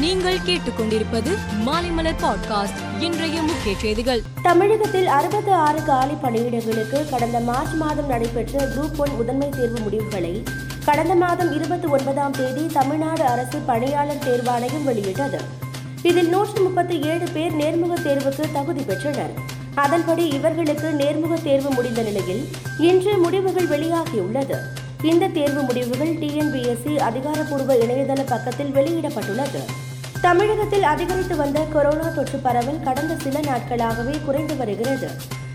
நீங்கள் கேட்டுக்கொண்டிருப்பது மாலைமலர் பாட்காஸ்ட் இன்றைய முக்கிய செய்திகள். தமிழகத்தில் அறுபத்து ஆறு காலி பணியிடங்களுக்கு கடந்த மார்ச் மாதம் நடைபெற்ற குரூப் ஒன் முதன்மை தேர்வு முடிவுகளை கடந்த மாதம் இருபத்தி ஒன்பதாம் தேதி தமிழ்நாடு அரசு பணியாளர் தேர்வாணையம் வெளியிட்டது. இதில் நூற்று முப்பத்தி ஏழு பேர் நேர்முக தேர்வுக்கு தகுதி பெற்றனர். அதன்படி இவர்களுக்கு நேர்முக தேர்வு முடிந்த நிலையில் இன்று முடிவுகள் வெளியாகியுள்ளது. இந்த தேர்வு முடிவுகள் டிஎன்பிஎஸ்சி அதிகாரப்பூர்வ இணையதள பக்கத்தில் வெளியிடப்பட்டுள்ளது. தமிழகத்தில் அதிகரித்து வந்த கொரோனா தொற்று பரவல் கடந்த சில நாட்களாகவே குறைந்து வருகிறது.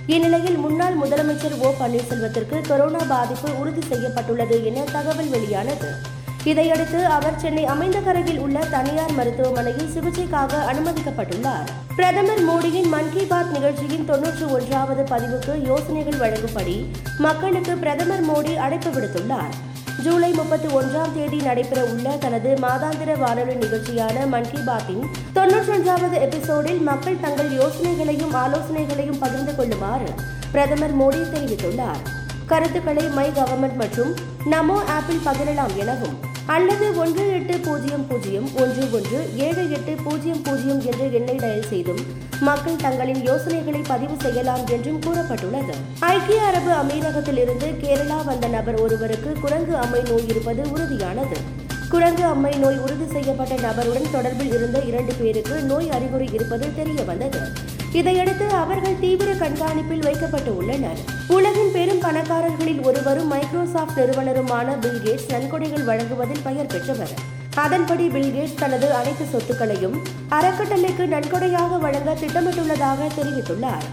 இந்நிலையில் முன்னாள் முதலமைச்சர் ஓ பன்னீர்செல்வத்திற்கு கொரோனா பாதிப்பு உறுதி செய்யப்பட்டுள்ளது என தகவல் வெளியானது. இதையடுத்து அவர் சென்னை அமைந்தகரையில் உள்ள தனியார் மருத்துவமனையில் சிகிச்சைக்காக அனுமதிக்கப்பட்டுள்ளார். பிரதமர் மோடியின் மன் கி பாத் நிகழ்ச்சியின் தொன்னூற்று ஒன்றாவது பதிவுக்கு யோசனைகள் வழங்கும்படி மக்களுக்கு பிரதமர் மோடி அழைப்பு விடுத்துள்ளார். ஜூலை முப்பத்தி ஒன்றாம் தேதி நடைபெற உள்ள தனது மாதாந்திர வானொலி நிகழ்ச்சியான மன் கி பாத்தின் தொன்னூற்றொன்றாவது எபிசோடில் மக்கள் தங்கள் யோசனைகளையும் ஆலோசனைகளையும் பகிர்ந்து கொள்ளுமாறு பிரதமர் மோடி தெரிவித்துள்ளார். கருத்துக்களை மை கவர்மெண்ட் மற்றும் நமோ ஆப்பில் பகிரலாம் எனவும் அல்லது ஒன்று எட்டு பூஜ்ஜியம் பூஜ்ஜியம் ஒன்று ஒன்று ஏழு எட்டு பூஜ்ஜியம் பூஜ்ஜியம் என்ற எண்ணை டயல் செய்தும் மக்கள் தங்களின் யோசனைகளை பதிவு செய்யலாம் என்றும் கூறப்பட்டுள்ளது. ஐக்கிய அரபு அமீரகத்திலிருந்து கேரளா வந்த நபர் ஒருவருக்கு குரங்கு அம்மை நோய் இருப்பது உறுதியானது. குரங்கு அம்மை நோய் உறுதி செய்யப்பட்ட நபருடன் தொடர்பில் இருந்த இரண்டு பேருக்கு நோய் அறிகுறி இருப்பது தெரிய வந்தது இதையடுத்து அவர்கள் தீவிர கண்காணிப்பில் வைக்கப்பட்டு உள்ளனர். உலகின் பெரும் பணக்காரர்களில் ஒருவரும் மைக்ரோசாப்ட் நிறுவனருமான பில்கேட்ஸ் நன்கொடைகள் வழங்குவதில் பெயர் பெற்றவர். அதன்படி பில்கேட்ஸ் தனது அனைத்து சொத்துக்களையும் அறக்கட்டளைக்கு நன்கொடையாக வழங்க திட்டமிட்டுள்ளதாக தெரிவித்துள்ளார்.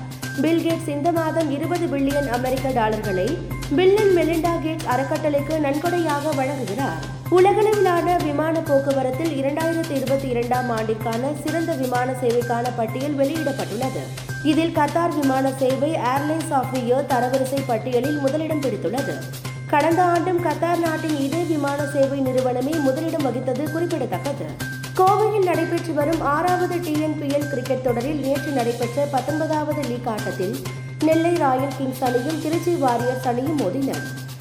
பில்கேட்ஸ் இந்த மாதம் இருபது பில்லியன் அமெரிக்க டாலர்களை பில் அண்ட் மெலிண்டா கேட் அறக்கட்டளைக்கு நன்கொடையாக வழங்குகிறார். உலகளவிலான விமான போக்குவரத்தில் இரண்டாயிரத்தி இருபத்தி இரண்டாம் ஆண்டிற்கான சிறந்த விமான சேவைக்கான பட்டியல் வெளியிடப்பட்டுள்ளது. இதில் கத்தார் விமான சேவை ஏர்லைன்ஸ் ஆஃப் தி இயர் தரவரிசை பட்டியலில் முதலிடம் பிடித்துள்ளது. கடந்த ஆண்டும் கத்தார் நாட்டின் இதே விமான சேவை நிறுவனமே முதலிடம் வகித்தது குறிப்பிடத்தக்கது. கோவையில் நடைபெற்று வரும் ஆறாவது டிஎன்பிஎல் கிரிக்கெட் தொடரில் நேற்று நடைபெற்ற பத்தொன்பதாவது லீக் ஆட்டத்தில் நெல்லை ராயல் கிங்ஸ் அணியும் திருச்சி வாரியர்ஸ் அணியும் மோதின.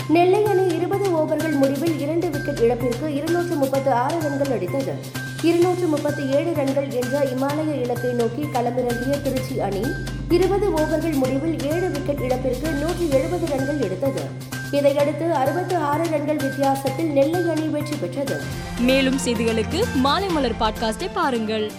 நெல்லை அணி இருபது ஓவர்கள் முடிவில் இரண்டு விக்கெட் இழப்பிற்கு இருநூற்று முப்பத்து ஆறு ரன்கள் அடித்தது. இருநூற்று முப்பத்தி ஏழு ரன்கள் என்ற இமாலய இலக்கை நோக்கி களமிறங்கிய திருச்சி அணி இருபது ஓவர்கள் முடிவில் ஏழு விக்கெட் இழப்பிற்கு நூற்றி எழுபது ரன்கள் எடுத்தது. இதையடுத்து அறுபத்து ஆறு ரன்கள் வித்தியாசத்தில் நெல்லை அணி வெற்றி பெற்றது. மேலும் செய்திகளுக்கு மாலை மலர் பாட்காஸ்டை பாருங்கள்.